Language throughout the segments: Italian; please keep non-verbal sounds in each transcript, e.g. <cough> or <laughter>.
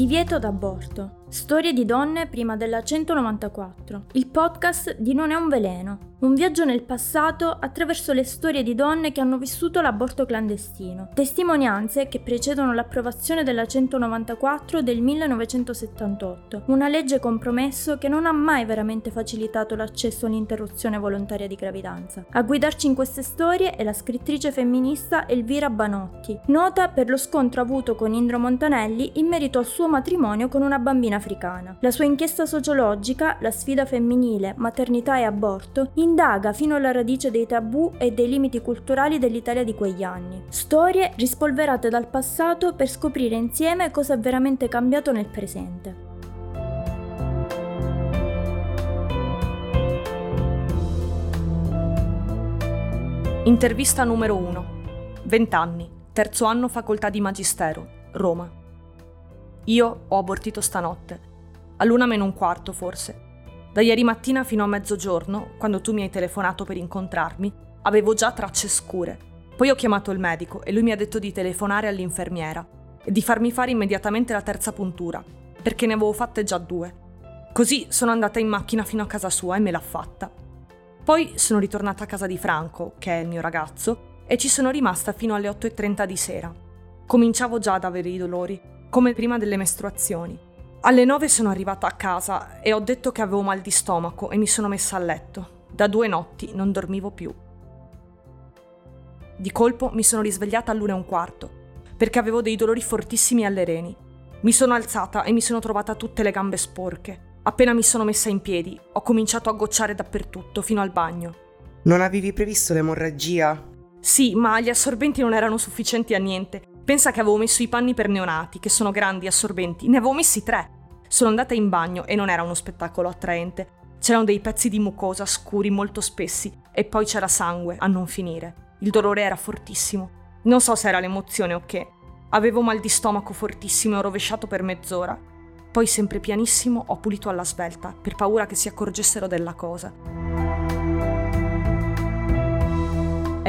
Divieto d'aborto. Storie di donne prima della 194. Il podcast di Non è un veleno. Un viaggio nel passato attraverso le storie di donne che hanno vissuto l'aborto clandestino. Testimonianze che precedono l'approvazione della 194 del 1978, una legge compromesso che non ha mai veramente facilitato l'accesso all'interruzione volontaria di gravidanza. A guidarci in queste storie è la scrittrice femminista Elvira Banotti, nota per lo scontro avuto con Indro Montanelli in merito al suo matrimonio con una bambina africana. La sua inchiesta sociologica, La sfida femminile, maternità e aborto, indaga fino alla radice dei tabù e dei limiti culturali dell'Italia di quegli anni. Storie rispolverate dal passato per scoprire insieme cosa è veramente cambiato nel presente. Intervista numero 1. 20 anni, terzo anno facoltà di Magistero, Roma. Io ho abortito stanotte. All'una meno un quarto, forse. Da ieri mattina fino a mezzogiorno, quando tu mi hai telefonato per incontrarmi, avevo già tracce scure. Poi ho chiamato il medico e lui mi ha detto di telefonare all'infermiera e di farmi fare immediatamente la terza puntura, perché ne avevo fatte già due. Così sono andata in macchina fino a casa sua e me l'ha fatta. Poi sono ritornata a casa di Franco, che è il mio ragazzo, e ci sono rimasta fino alle 8.30 di sera. Cominciavo già ad avere i dolori, come prima delle mestruazioni. Alle nove sono arrivata a casa e ho detto che avevo mal di stomaco e mi sono messa a letto. Da due notti non dormivo più. Di colpo mi sono risvegliata all'una e un quarto, perché avevo dei dolori fortissimi alle reni. Mi sono alzata e mi sono trovata tutte le gambe sporche. Appena mi sono messa in piedi, ho cominciato a gocciare dappertutto, fino al bagno. Non avevi previsto l'emorragia? Sì, ma gli assorbenti non erano sufficienti a niente Pensa che avevo messo i panni per neonati, che sono grandi, assorbenti. Ne avevo messi tre. Sono andata in bagno e non era uno spettacolo attraente. C'erano dei pezzi di mucosa scuri molto spessi e poi c'era sangue a non finire. Il dolore era fortissimo. Non so se era l'emozione o che. Avevo mal di stomaco fortissimo e ho rovesciato per mezz'ora. Poi sempre pianissimo ho pulito alla svelta, per paura che si accorgessero della cosa.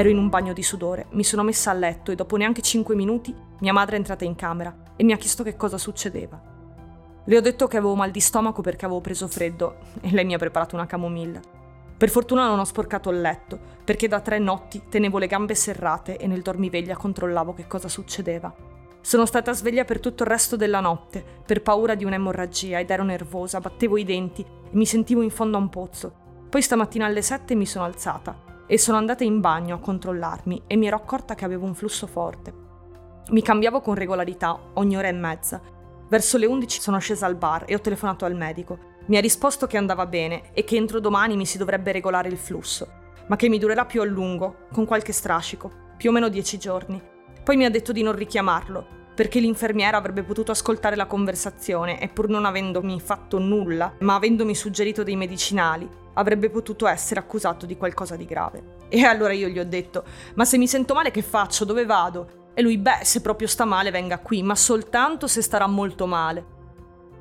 Ero in un bagno di sudore, mi sono messa a letto e dopo neanche 5 minuti mia madre è entrata in camera e mi ha chiesto che cosa succedeva. Le ho detto che avevo mal di stomaco perché avevo preso freddo e lei mi ha preparato una camomilla. Per fortuna non ho sporcato il letto, perché da tre notti tenevo le gambe serrate e nel dormiveglia controllavo che cosa succedeva. Sono stata sveglia per tutto il resto della notte, per paura di un'emorragia ed ero nervosa, battevo i denti e mi sentivo in fondo a un pozzo. Poi stamattina alle sette mi sono alzata e sono andata in bagno a controllarmi e mi ero accorta che avevo un flusso forte. Mi cambiavo con regolarità, ogni ora e mezza. Verso le 11 sono scesa al bar e ho telefonato al medico. Mi ha risposto che andava bene e che entro domani mi si dovrebbe regolare il flusso, ma che mi durerà più a lungo, con qualche strascico, più o meno 10 giorni. Poi mi ha detto di non richiamarlo, perché l'infermiera avrebbe potuto ascoltare la conversazione e pur non avendomi fatto nulla, ma avendomi suggerito dei medicinali, avrebbe potuto essere accusato di qualcosa di grave. E allora io gli ho detto, ma se mi sento male che faccio? Dove vado? E lui, beh, se proprio sta male venga qui, ma soltanto se starà molto male.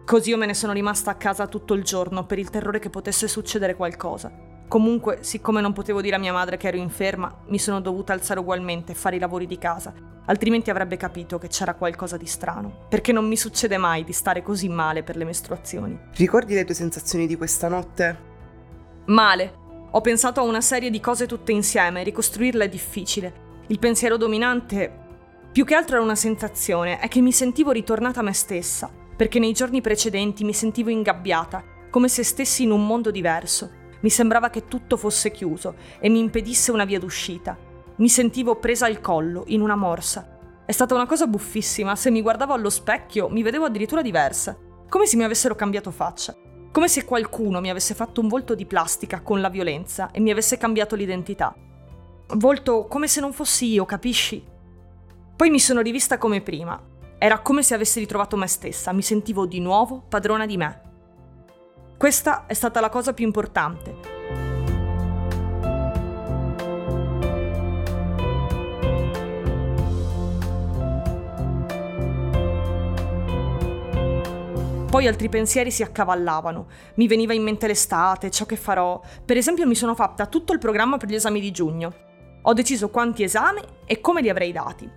Così io me ne sono rimasta a casa tutto il giorno per il terrore che potesse succedere qualcosa. Comunque, siccome non potevo dire a mia madre che ero inferma, mi sono dovuta alzare ugualmente e fare i lavori di casa, altrimenti avrebbe capito che c'era qualcosa di strano. Perché non mi succede mai di stare così male per le mestruazioni. Ricordi le tue sensazioni di questa notte? Male. Ho pensato a una serie di cose tutte insieme, ricostruirla è difficile. Il pensiero dominante, più che altro era una sensazione, è che mi sentivo ritornata a me stessa, perché nei giorni precedenti mi sentivo ingabbiata, come se stessi in un mondo diverso. Mi sembrava che tutto fosse chiuso e mi impedisse una via d'uscita. Mi sentivo presa al collo, in una morsa. È stata una cosa buffissima, se mi guardavo allo specchio mi vedevo addirittura diversa, come se mi avessero cambiato faccia. Come se qualcuno mi avesse fatto un volto di plastica con la violenza e mi avesse cambiato l'identità. Volto come se non fossi io, capisci? Poi mi sono rivista come prima. Era come se avessi ritrovato me stessa, mi sentivo di nuovo padrona di me. Questa è stata la cosa più importante. Poi altri pensieri si accavallavano. Mi veniva in mente l'estate, ciò che farò. Per esempio mi sono fatta tutto il programma per gli esami di giugno. Ho deciso quanti esami e come li avrei dati.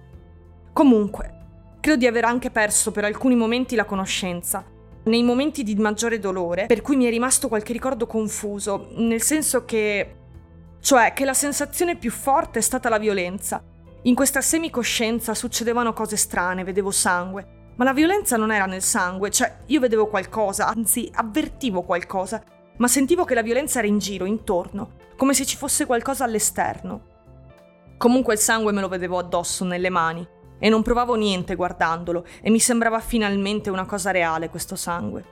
Comunque, credo di aver anche perso per alcuni momenti la conoscenza. Nei momenti di maggiore dolore, per cui mi è rimasto qualche ricordo confuso, nel senso che... cioè che la sensazione più forte è stata la violenza. In questa semicoscienza succedevano cose strane, vedevo sangue, ma la violenza non era nel sangue, cioè io vedevo qualcosa, anzi avvertivo qualcosa, ma sentivo che la violenza era in giro, intorno, come se ci fosse qualcosa all'esterno. Comunque il sangue me lo vedevo addosso, nelle mani, e non provavo niente guardandolo e mi sembrava finalmente una cosa reale questo sangue.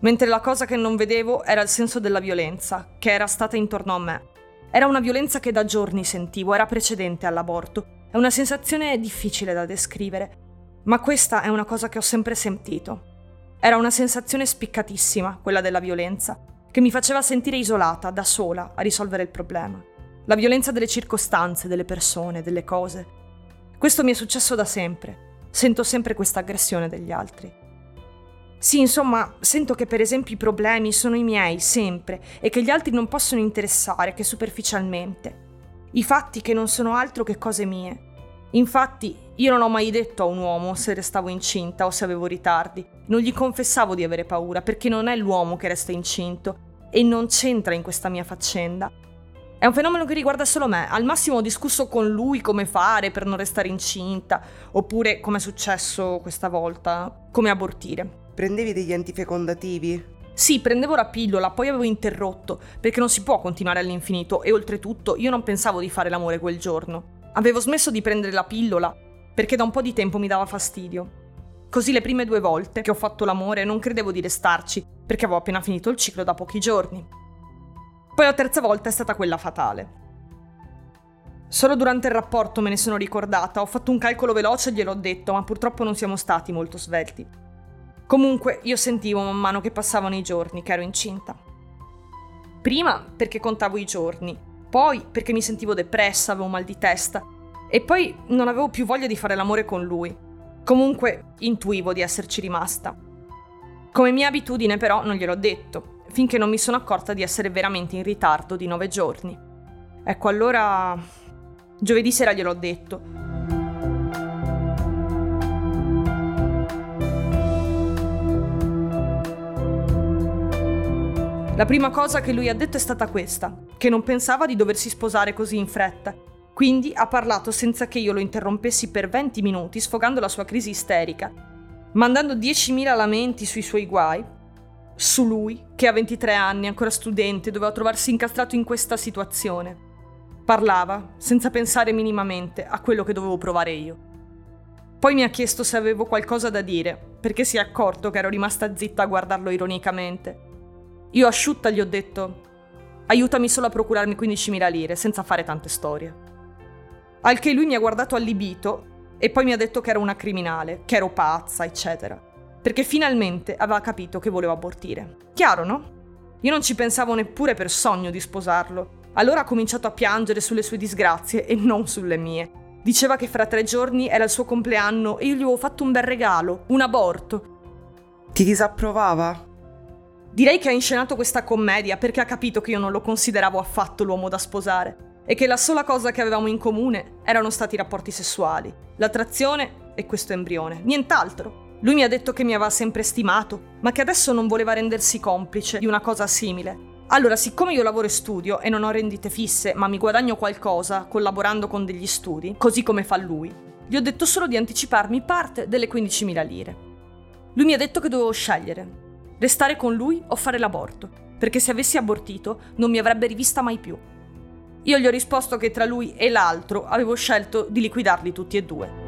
Mentre la cosa che non vedevo era il senso della violenza, che era stata intorno a me. Era una violenza che da giorni sentivo, era precedente all'aborto. È una sensazione difficile da descrivere, ma questa è una cosa che ho sempre sentito. Era una sensazione spiccatissima, quella della violenza, che mi faceva sentire isolata, da sola, a risolvere il problema. La violenza delle circostanze, delle persone, delle cose. Questo mi è successo da sempre. Sento sempre questa aggressione degli altri. Sì, insomma, sento che per esempio i problemi sono i miei, sempre, e che gli altri non possono interessare che superficialmente. I fatti che non sono altro che cose mie. Infatti, io non ho mai detto a un uomo se restavo incinta o se avevo ritardi. Non gli confessavo di avere paura, perché non è l'uomo che resta incinto e non c'entra in questa mia faccenda. È un fenomeno che riguarda solo me. Al massimo ho discusso con lui come fare per non restare incinta, oppure, come è successo questa volta, come abortire. Prendevi degli antifecondativi? Sì, prendevo la pillola, poi avevo interrotto, perché non si può continuare all'infinito e oltretutto io non pensavo di fare l'amore quel giorno. Avevo smesso di prendere la pillola perché da un po' di tempo mi dava fastidio. Così le prime due volte che ho fatto l'amore non credevo di restarci, perché avevo appena finito il ciclo da pochi giorni. Poi la terza volta è stata quella fatale. Solo durante il rapporto me ne sono ricordata, ho fatto un calcolo veloce e gliel'ho detto, ma purtroppo non siamo stati molto svelti. Comunque io sentivo man mano che passavano i giorni che ero incinta. Prima perché contavo i giorni, poi perché mi sentivo depressa, avevo mal di testa e poi non avevo più voglia di fare l'amore con lui. Comunque intuivo di esserci rimasta. Come mia abitudine però non gliel'ho detto finché non mi sono accorta di essere veramente in ritardo di nove giorni. Ecco, allora... Giovedì sera gliel'ho detto. La prima cosa che lui ha detto è stata questa, che non pensava di doversi sposare così in fretta. Quindi ha parlato senza che io lo interrompessi per 20 minuti, sfogando la sua crisi isterica, mandando 10.000 lamenti sui suoi guai, su lui, che a 23 anni, ancora studente, doveva trovarsi incastrato in questa situazione. Parlava, senza pensare minimamente a quello che dovevo provare io. Poi mi ha chiesto se avevo qualcosa da dire, perché si è accorto che ero rimasta zitta a guardarlo ironicamente. Io asciutta gli ho detto, aiutami solo a procurarmi 15.000 lire, senza fare tante storie. Al che lui mi ha guardato allibito e poi mi ha detto che ero una criminale, che ero pazza, eccetera perché finalmente aveva capito che volevo abortire. Chiaro, no? Io non ci pensavo neppure per sogno di sposarlo. Allora ha cominciato a piangere sulle sue disgrazie e non sulle mie. Diceva che fra tre giorni era il suo compleanno e io gli avevo fatto un bel regalo, un aborto. Ti disapprovava? Direi che ha inscenato questa commedia perché ha capito che io non lo consideravo affatto l'uomo da sposare e che la sola cosa che avevamo in comune erano stati i rapporti sessuali, l'attrazione e questo embrione, nient'altro. Lui mi ha detto che mi aveva sempre stimato, ma che adesso non voleva rendersi complice di una cosa simile. Allora, siccome io lavoro e studio e non ho rendite fisse, ma mi guadagno qualcosa collaborando con degli studi, così come fa lui, gli ho detto solo di anticiparmi parte delle 15.000 lire. Lui mi ha detto che dovevo scegliere, restare con lui o fare l'aborto, perché se avessi abortito non mi avrebbe rivista mai più. Io gli ho risposto che tra lui e l'altro avevo scelto di liquidarli tutti e due.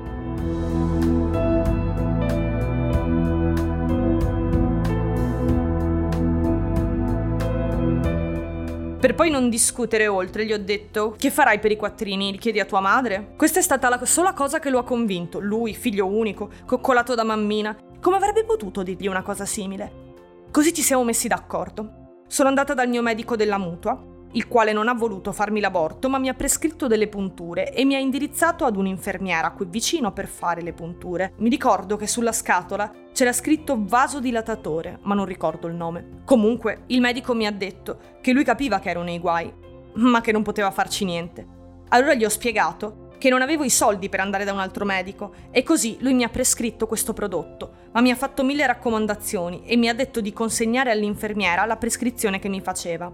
Per poi non discutere oltre, gli ho detto: Che farai per i quattrini? Li chiedi a tua madre? Questa è stata la sola cosa che lo ha convinto. Lui, figlio unico, coccolato da mammina. Come avrebbe potuto dirgli una cosa simile? Così ci siamo messi d'accordo. Sono andata dal mio medico della mutua il quale non ha voluto farmi l'aborto ma mi ha prescritto delle punture e mi ha indirizzato ad un'infermiera qui vicino per fare le punture. Mi ricordo che sulla scatola c'era scritto vasodilatatore, ma non ricordo il nome. Comunque, il medico mi ha detto che lui capiva che ero nei guai, ma che non poteva farci niente. Allora gli ho spiegato che non avevo i soldi per andare da un altro medico e così lui mi ha prescritto questo prodotto, ma mi ha fatto mille raccomandazioni e mi ha detto di consegnare all'infermiera la prescrizione che mi faceva.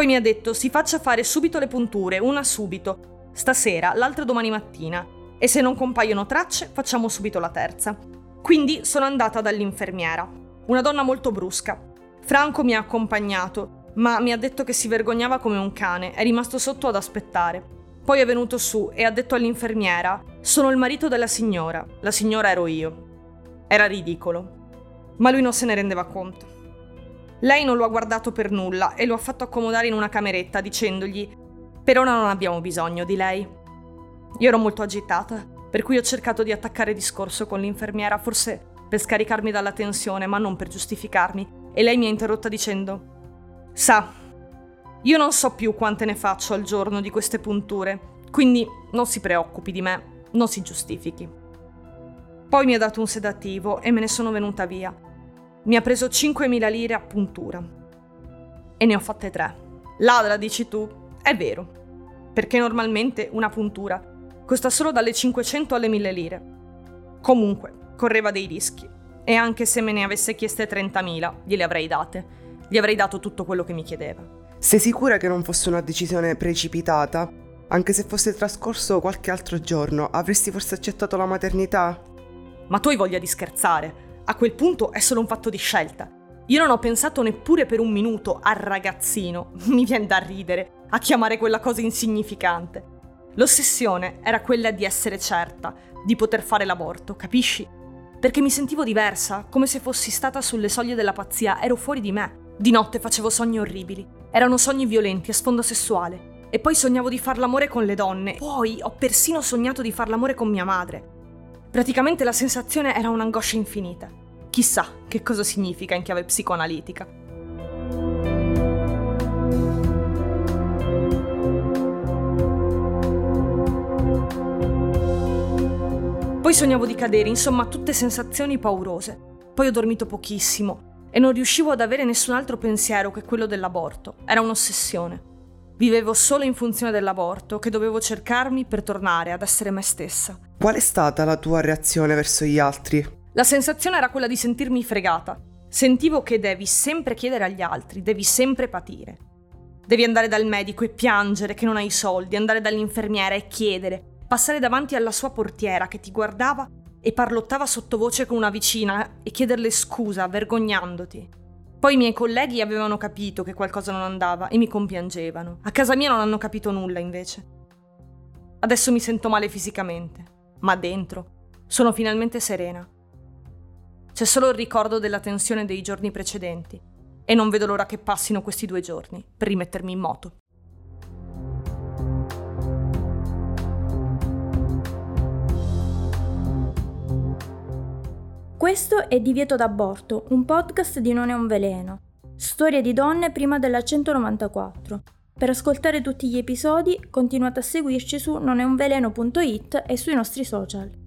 Poi mi ha detto si faccia fare subito le punture, una subito, stasera, l'altra domani mattina, e se non compaiono tracce facciamo subito la terza. Quindi sono andata dall'infermiera, una donna molto brusca. Franco mi ha accompagnato, ma mi ha detto che si vergognava come un cane, è rimasto sotto ad aspettare. Poi è venuto su e ha detto all'infermiera: Sono il marito della signora. La signora ero io. Era ridicolo. Ma lui non se ne rendeva conto. Lei non lo ha guardato per nulla e lo ha fatto accomodare in una cameretta dicendogli: Per ora non abbiamo bisogno di lei. Io ero molto agitata, per cui ho cercato di attaccare discorso con l'infermiera, forse per scaricarmi dalla tensione, ma non per giustificarmi, e lei mi ha interrotta dicendo: Sa, io non so più quante ne faccio al giorno di queste punture, quindi non si preoccupi di me, non si giustifichi. Poi mi ha dato un sedativo e me ne sono venuta via. Mi ha preso 5.000 lire a puntura. E ne ho fatte tre. Ladra, dici tu? È vero. Perché normalmente una puntura costa solo dalle 500 alle 1000 lire. Comunque, correva dei rischi. E anche se me ne avesse chieste 30.000, gliele avrei date. Gli avrei dato tutto quello che mi chiedeva. Sei sicura che non fosse una decisione precipitata? Anche se fosse trascorso qualche altro giorno, avresti forse accettato la maternità? Ma tu hai voglia di scherzare. A quel punto è solo un fatto di scelta. Io non ho pensato neppure per un minuto al ragazzino. <laughs> Mi viene da ridere a chiamare quella cosa insignificante. L'ossessione era quella di essere certa di poter fare l'aborto, capisci? Perché mi sentivo diversa, come se fossi stata sulle soglie della pazzia, ero fuori di me. Di notte facevo sogni orribili. Erano sogni violenti a sfondo sessuale. E poi sognavo di far l'amore con le donne. Poi ho persino sognato di far l'amore con mia madre. Praticamente la sensazione era un'angoscia infinita. Chissà che cosa significa in chiave psicoanalitica. Poi sognavo di cadere, insomma tutte sensazioni paurose. Poi ho dormito pochissimo e non riuscivo ad avere nessun altro pensiero che quello dell'aborto. Era un'ossessione. Vivevo solo in funzione dell'aborto, che dovevo cercarmi per tornare ad essere me stessa. Qual è stata la tua reazione verso gli altri? La sensazione era quella di sentirmi fregata. Sentivo che devi sempre chiedere agli altri, devi sempre patire. Devi andare dal medico e piangere che non hai soldi, andare dall'infermiera e chiedere, passare davanti alla sua portiera che ti guardava e parlottava sottovoce con una vicina e chiederle scusa, vergognandoti. Poi i miei colleghi avevano capito che qualcosa non andava e mi compiangevano. A casa mia non hanno capito nulla invece. Adesso mi sento male fisicamente, ma dentro sono finalmente serena. C'è solo il ricordo della tensione dei giorni precedenti e non vedo l'ora che passino questi due giorni per rimettermi in moto. Questo è Divieto d'aborto, un podcast di Non è un veleno. Storie di donne prima della 194. Per ascoltare tutti gli episodi continuate a seguirci su noneunveleno.it e sui nostri social.